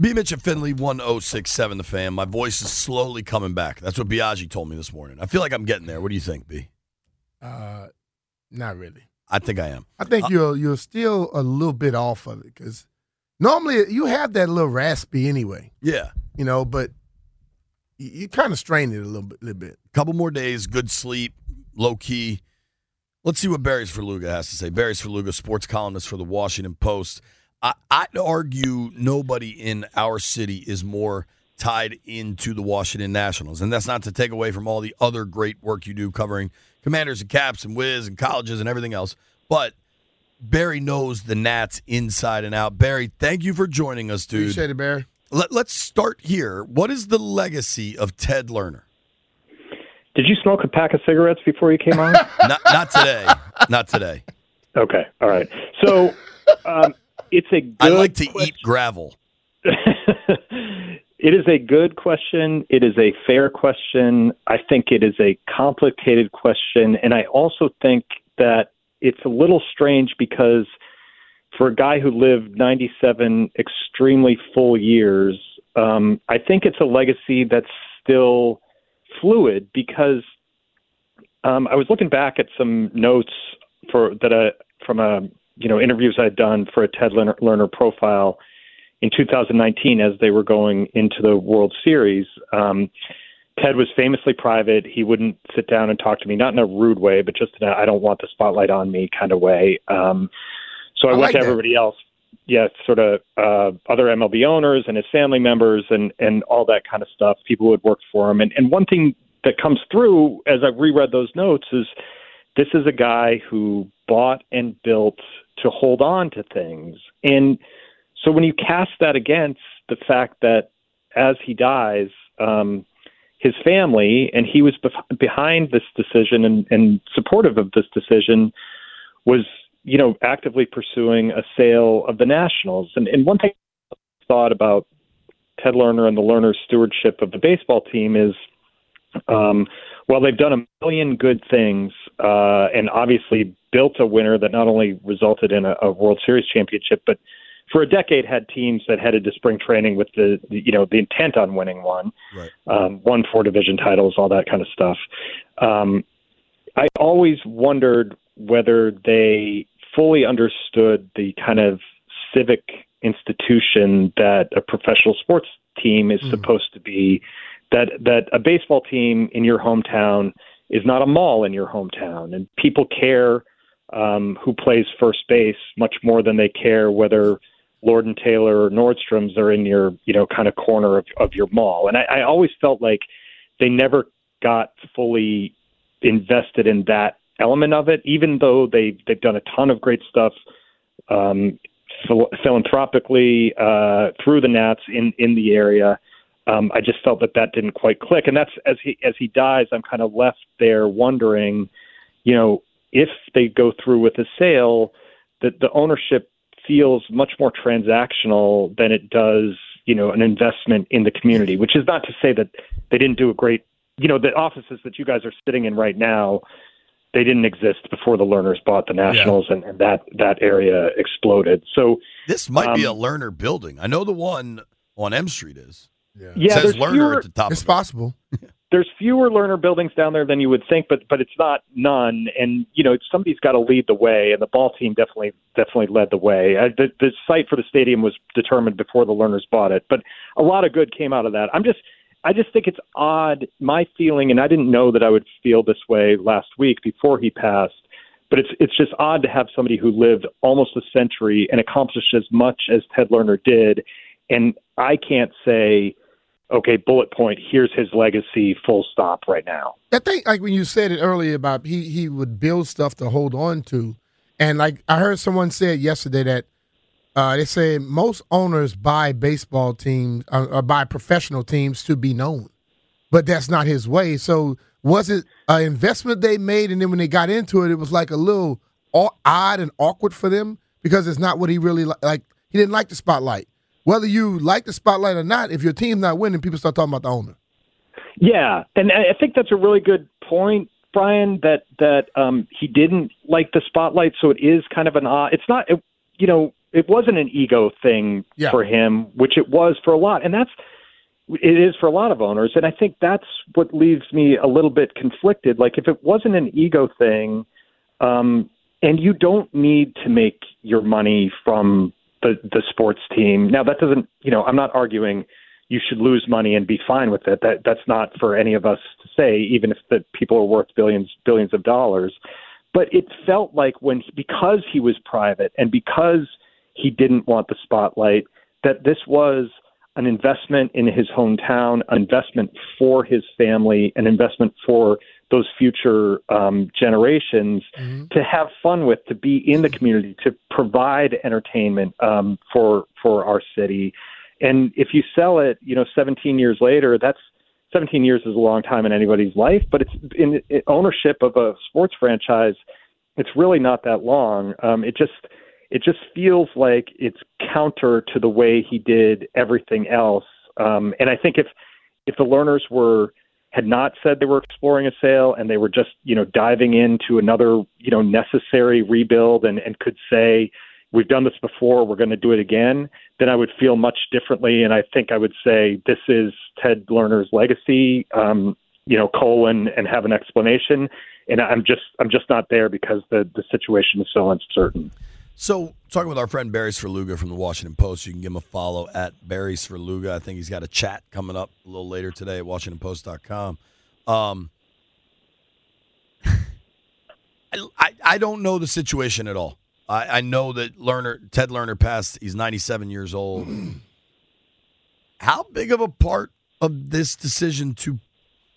B. Mitch at Finlay 1067, the fan. My voice is slowly coming back. That's what Biaggi told me this morning. I feel like I'm getting there. What do you think, B? Uh, not really. I think I am. I think Uh, you're you're still a little bit off of it because normally you have that little raspy anyway, Yeah. you know, but you, you kind of strain it a little bit. Little bit. Couple more days, good sleep, low key. Let's see what Barry Svrluga has to say. Barry Svrluga, sports columnist for the Washington Post. I, I'd argue nobody in our city is more tied into the Washington Nationals. And that's not to take away from all the other great work you do covering commanders and caps and Wiz and colleges and everything else. But Barry knows the Nats inside and out. Barry, thank you for joining us, dude. Appreciate it, Barry. Let, let's start here. What is the legacy of Ted Lerner? Did you smoke a pack of cigarettes before you came on? not, not today. Not today. okay, all right. So um, it's a good. I like to eat gravel. it is a good question. It is a fair question. I think it is a complicated question, and I also think that it's a little strange because for a guy who lived 97 extremely full years, um, I think it's a legacy that's still fluid because um, I was looking back at some notes for that uh, from a you know interviews I'd done for a Ted Lerner, profile in 2019 as they were going into the World Series. Um, Ted was famously private. He wouldn't sit down and talk to me, not in a rude way, but just in a I don't want the spotlight on me kind of way. Um, so I, I went like to that. everybody else. Yeah, sort of uh, other MLB owners and his family members and and all that kind of stuff. People who had worked for him. And and one thing that comes through as I've reread those notes is this is a guy who bought and built to hold on to things. And so when you cast that against the fact that as he dies, um, his family and he was bef- behind this decision and, and supportive of this decision was you know actively pursuing a sale of the Nationals. And, and one thing I thought about Ted Lerner and the Lerner stewardship of the baseball team is um, well, they've done a million good things uh, and obviously built a winner that not only resulted in a, a World Series championship, but for a decade had teams that headed to spring training with the, the you know the intent on winning one, Right. um, won four division titles, all that kind of stuff. Um, I always wondered whether they fully understood the kind of civic institution that a professional sports team is supposed to be. That that a baseball team in your hometown is not a mall in your hometown, and people care um, who plays first base much more than they care whether Lord and Taylor or Nordstrom's are in your you know kind of corner of, of your mall. And I, I always felt like they never got fully invested in that element of it, even though they they've done a ton of great stuff um, phil- philanthropically uh, through the Nats in in the area. Um, I just felt that that didn't quite click, and that's as he as he dies, I'm kind of left there wondering, you know, if they go through with the sale, that the ownership feels much more transactional than it does, you know, an investment in the community. Which is not to say that they didn't do a great, you know, the offices that you guys are sitting in right now, they didn't exist before the Lerners bought the Nationals, and, and that that area exploded. So This might be a Lerner building. I know the one on M Street is. Yeah, yeah, Says there's fewer, at the top. it's of possible. there's fewer Lerner buildings down there than you would think, but but it's not none. And you know somebody's got to lead the way, and the ball team definitely definitely led the way. Uh, the, the site for the stadium was determined before the Lerners bought it, but a lot of good came out of that. I'm just I just think it's odd. My feeling, and I didn't know that I would feel this way last week before he passed. But it's it's just odd to have somebody who lived almost a century and accomplished as much as Ted Lerner did, and I can't say okay, bullet point, here's his legacy, full stop right now. I think like when you said it earlier about he he would build stuff to hold on to. And like I heard someone say yesterday that uh, they say most owners buy baseball teams uh, or buy professional teams to be known, but that's not his way. So was it an investment they made, and then when they got into it, it was like a little odd and awkward for them because it's not what he really li- like. He didn't like the spotlight whether you like the spotlight or not, if your team's not winning, people start talking about the owner. Yeah, and I think that's a really good point, Brian. That that um, he didn't like the spotlight, so it is kind of an odd. It's not, it, you know, it wasn't an ego thing yeah. for him, which it was for a lot, and that's it is for a lot of owners, and I think that's what leaves me a little bit conflicted. Like if it wasn't an ego thing, um, and you don't need to make your money from the the sports team. Now that doesn't, you know, I'm not arguing you should lose money and be fine with it. That that's not for any of us to say, even if the people are worth billions billions of dollars. But it felt like when because he was private and because he didn't want the spotlight, that this was an investment in his hometown, an investment for his family, an investment for those future um, generations mm-hmm. to have fun with, to be in the community, to provide entertainment um, for for our city. And if you sell it, you know, 17 years later, that's 17 years is a long time in anybody's life, but it's in, in ownership of a sports franchise. It's really not that long. Um, it just it just feels like it's counter to the way he did everything else. Um, and I think if if the Lerners were had not said they were exploring a sale and they were just you know diving into another you know necessary rebuild and and could say we've done this before we're going to do it again then i would feel much differently and i think i would say this is ted lerner's legacy um you know colon and have an explanation and i'm just i'm just not there because the the situation is so uncertain so, talking with our friend Barry Svrluga from the Washington Post, you can give him a follow at Barry Svrluga. I think he's got a chat coming up a little later today at WashingtonPost.com. Um, I, I don't know the situation at all. I, I know that Lerner, Ted Lerner passed. He's 97 years old. How big of a part of this decision to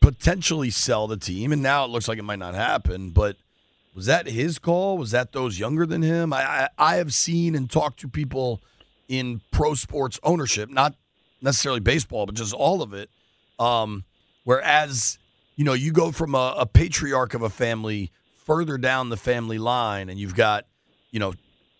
potentially sell the team, and now it looks like it might not happen, but – was that his call? Was that those younger than him? I, I, I have seen and talked to people in pro sports ownership, not necessarily baseball, but just all of it. Um, whereas, you know, you go from a, a patriarch of a family further down the family line, and you've got, you know,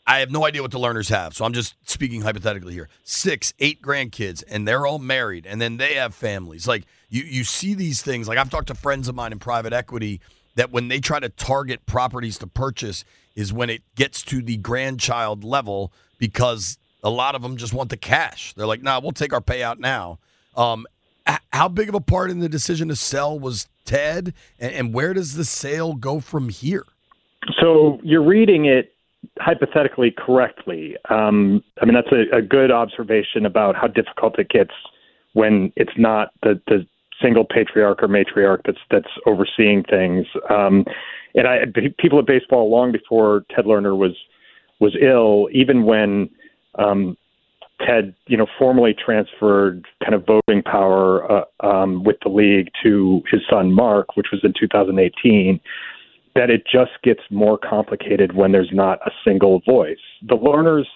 I have no idea what the Lerners have, so I'm just speaking hypothetically here. Six, eight grandkids, and they're all married, and then they have families. Like you, you see these things. Like I've talked to friends of mine in private equity that when they try to target properties to purchase is when it gets to the grandchild level because a lot of them just want the cash. They're like, nah, we'll take our payout now. Um, how big of a part in the decision to sell was Ted, and, where does the sale go from here? So you're reading it hypothetically correctly. Um, I mean, that's a, a, good observation about how difficult it gets when it's not the, the single patriarch or matriarch that's that's overseeing things. Um, and I people at baseball long before Ted Lerner was was ill, even when um, Ted, you know, formally transferred kind of voting power uh, um, with the league to his son Mark, which was in 2018. That it just gets more complicated when there's not a single voice. The Lerners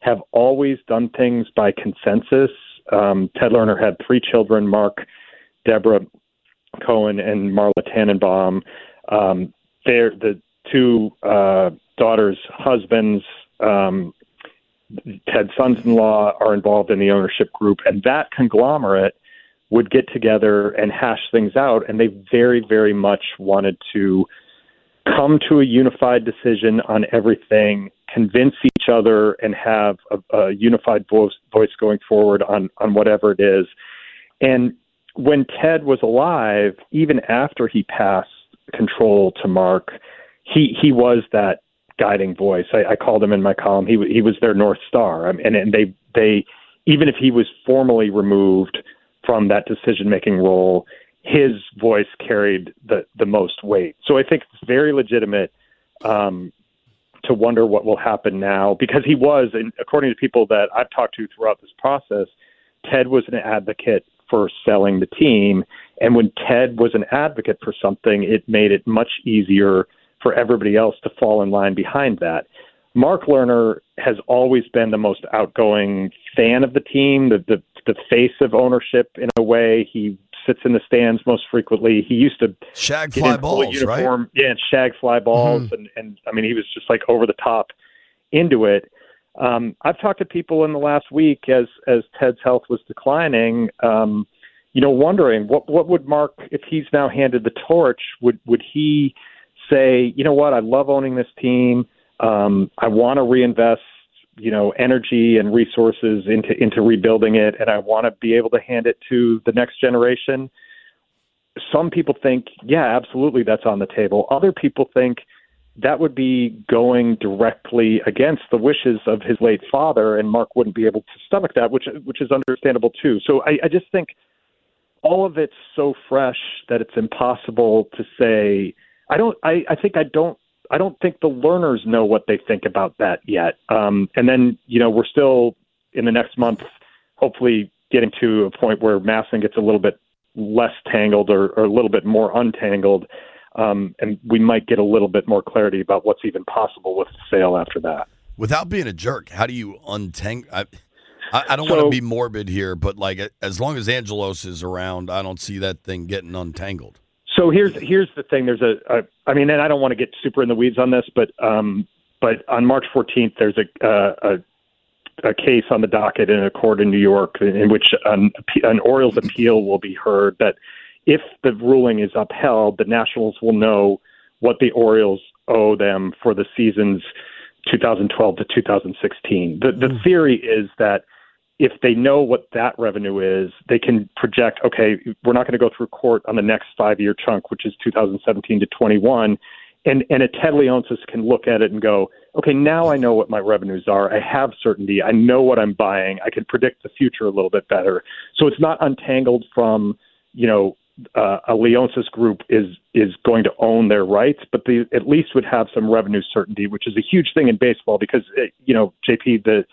have always done things by consensus. Um, Ted Lerner had three children. Mark Deborah Cohen and Marla Tanenbaum. Um, they're the two uh, daughters' husbands. Um, Ted's sons-in-law are involved in the ownership group, and that conglomerate would get together and hash things out. And they very, very much wanted to come to a unified decision on everything, convince each other, and have a, a unified voice, voice going forward on on whatever it is. And when Ted was alive, even after he passed control to Mark, he he was that guiding voice. I, I called him in my column. He he was their north star, I mean, and and they they even if he was formally removed from that decision making role, his voice carried the the most weight. So I think it's very legitimate um, to wonder what will happen now because he was, and according to people that I've talked to throughout this process, Ted was an advocate for selling the team. And when Ted was an advocate for something, it made it much easier for everybody else to fall in line behind that. Mark Lerner has always been the most outgoing fan of the team, the, the the face of ownership in a way. He sits in the stands most frequently. He used to shag fly balls, uniform, right? Yeah, and shag fly balls, mm-hmm. and and I mean he was just like over the top into it. Um, I've talked to people in the last week as as Ted's health was declining. Um, you know, wondering what what would Mark if he's now handed the torch? Would would he say, you know what, I love owning this team. Um, I want to reinvest, you know, energy and resources into into rebuilding it, and I want to be able to hand it to the next generation. Some people think, yeah, absolutely, that's on the table. Other people think that would be going directly against the wishes of his late father, and Mark wouldn't be able to stomach that, which which is understandable too. So I, I just think all of it's so fresh that it's impossible to say. I don't. I, I think I don't. I don't think the Lerners know what they think about that yet. Um, and then you know we're still in the next month, hopefully getting to a point where MASN gets a little bit less tangled or, or a little bit more untangled um, and we might get a little bit more clarity about what's even possible with the sale after that. Without being a jerk, how do you untangle? I, I, don't so, want to be morbid here, but like as long as Angelos is around, I don't see that thing getting untangled. So here's here's the thing. There's a, a I mean, and I don't want to get super in the weeds on this, but um, but on March 14th, there's a, uh, a a case on the docket in a court in New York in which an, an Orioles appeal will be heard that if the ruling is upheld, the Nationals will know what the Orioles owe them for the seasons 2012 to 2016. The, the mm. theory is that if they know what that revenue is, they can project, okay, we're not going to go through court on the next five year chunk, which is 2017 to 21. And, and a Ted Leonsis can look at it and go, okay, now I know what my revenues are. I have certainty. I know what I'm buying. I can predict the future a little bit better. So it's not untangled from, you know, uh, a Leonsis group is is going to own their rights, but they at least would have some revenue certainty, which is a huge thing in baseball because uh, you know JP the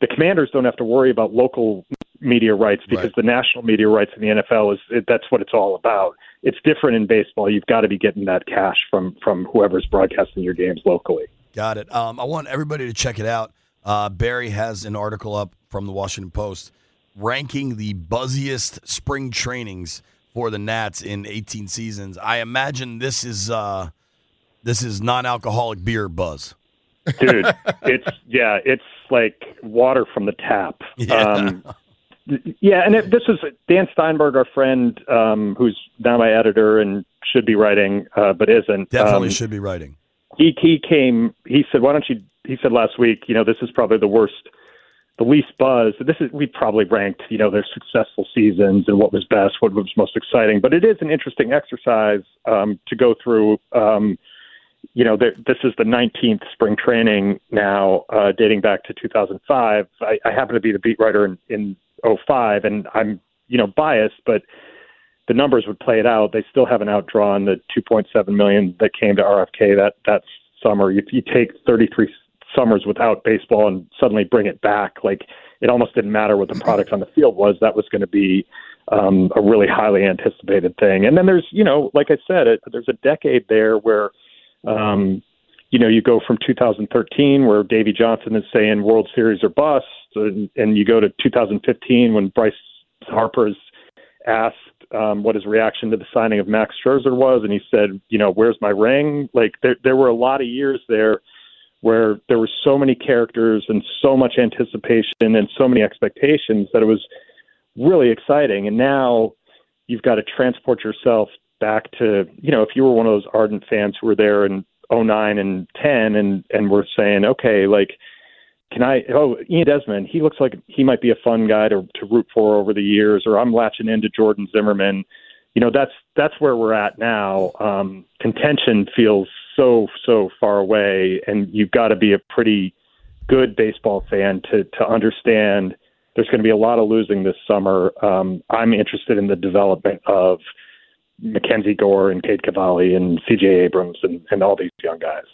the Commanders don't have to worry about local media rights because right. the national media rights in the NFL is it, that's what it's all about. It's different in baseball. You've got to be getting that cash from from whoever's broadcasting your games locally. Got it. Um, I want everybody to check it out. Uh, Barry has an article up from the Washington Post ranking the buzziest spring trainings for the Nats in 18 seasons. I imagine this is uh, this is non-alcoholic beer buzz. Dude, it's yeah, it's like water from the tap. Yeah. Um, yeah, and it, this is Dan Steinberg, our friend, um, who's now my editor and should be writing, uh, but isn't. Definitely um, should be writing. He he came. He said, "Why don't you?" He said last week, you know, this is probably the worst the least buzz. This is we probably ranked, you know, their successful seasons and what was best, what was most exciting. But it is an interesting exercise um, to go through. Um, you know, this is the 19th spring training now, uh, dating back to 2005. I, I happen to be the beat writer in, in 05, and I'm, you know, biased, but the numbers would play it out. They still haven't outdrawn the 2.7 million that came to RFK that that summer. If you take 33 summers without baseball and suddenly bring it back. Like it almost didn't matter what the product on the field was. That was going to be um, a really highly anticipated thing. And then there's, you know, like I said, it, there's a decade there where, um, you know, you go from 2013 where Davey Johnson is saying World Series or bust, and, and you go to 2015 when Bryce Harper is asked um, what his reaction to the signing of Max Scherzer was, and he said, you know, where's my ring? Like there, there were a lot of years there where there were so many characters and so much anticipation and so many expectations that it was really exciting. And now you've got to transport yourself back to, you know, if you were one of those ardent fans who were there in 09 and 10 and, and were saying, okay, like can I? Oh, Ian Desmond. He looks like he might be a fun guy to to root for over the years. Or I'm latching into Jordan Zimmermann. You know, that's that's where we're at now. Um, contention feels so so far away, and you've got to be a pretty good baseball fan to to understand. There's going to be a lot of losing this summer. Um, I'm interested in the development of Mackenzie Gore and Cade Cavalli and C.J. Abrams and, and all these young guys.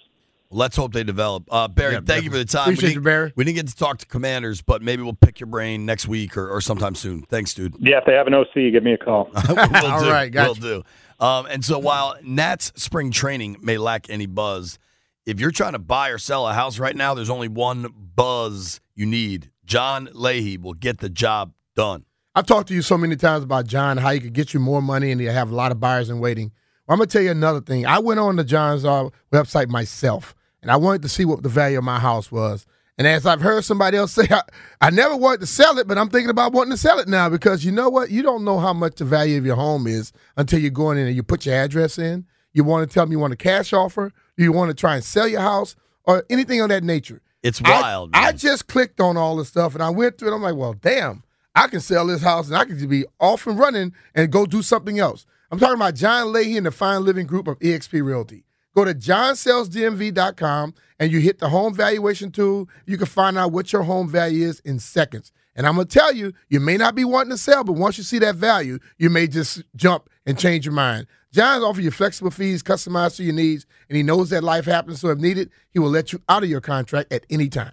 Let's hope they develop. Uh, Barry, Yeah, thank you for the time. Appreciate we you, Barry. We didn't get to talk to commanders, but maybe we'll pick your brain next week or, or sometime soon. Thanks, dude. Yeah, if they have an OC, give me a call. we'll All do. right, gotcha. We'll do. Um, and so while Nats spring training may lack any buzz, if you're trying to buy or sell a house right now, there's only one buzz you need. John Leahy will get the job done. I've talked to you so many times about John, how he could get you more money and you have a lot of buyers in waiting. Well, I'm going to tell you another thing. I went on the John's uh, website myself, and I wanted to see what the value of my house was. And as I've heard somebody else say, I, I never wanted to sell it, but I'm thinking about wanting to sell it now because you know what? You don't know how much the value of your home is until you're going in and you put your address in. You want to tell them you want a cash offer, you want to try and sell your house, or anything of that nature. It's wild. I, man. just clicked on all the stuff and I went through it. I'm like, well, damn, I can sell this house and I can just be off and running and go do something else. I'm talking about John Leahy and the Fine Living Group of eXp Realty. Go to johnsellsdmv.com and you hit the home valuation tool. You can find out what your home value is in seconds. And I'm going to tell you, you may not be wanting to sell, but once you see that value, you may just jump and change your mind. John's offer you flexible fees customized to your needs, and he knows that life happens. So if needed, he will let you out of your contract at any time.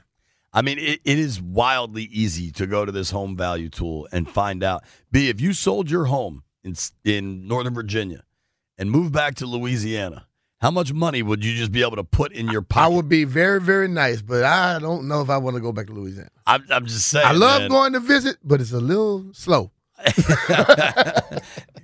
I mean, it, it is wildly easy to go to this home value tool and find out. B, if you sold your home in in Northern Virginia and moved back to Louisiana, how much money would you just be able to put in your pocket? I would be very, very nice, but I don't know if I want to go back to Louisiana. I'm, I'm just saying. I love man. going to visit, but it's a little slow.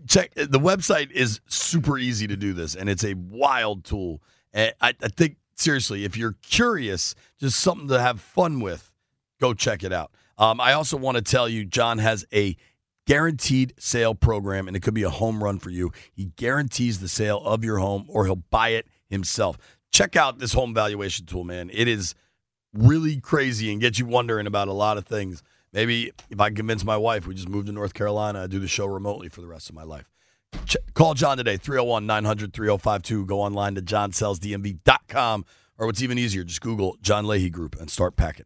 Check the website is super easy to do this, and it's a wild tool. I, I think seriously, if you're curious, just something to have fun with, go check it out. Um, I also want to tell you, John has a guaranteed sale program, and it could be a home run for you. He guarantees the sale of your home, or he'll buy it himself. Check out this home valuation tool, man. It is really crazy and gets you wondering about a lot of things. Maybe if I convince my wife, we just move to North Carolina, I do the show remotely for the rest of my life. Ch- call John today, 301 900 3052. Go online to johnsellsdmv.com, or what's even easier, just Google John Leahy Group and start packing.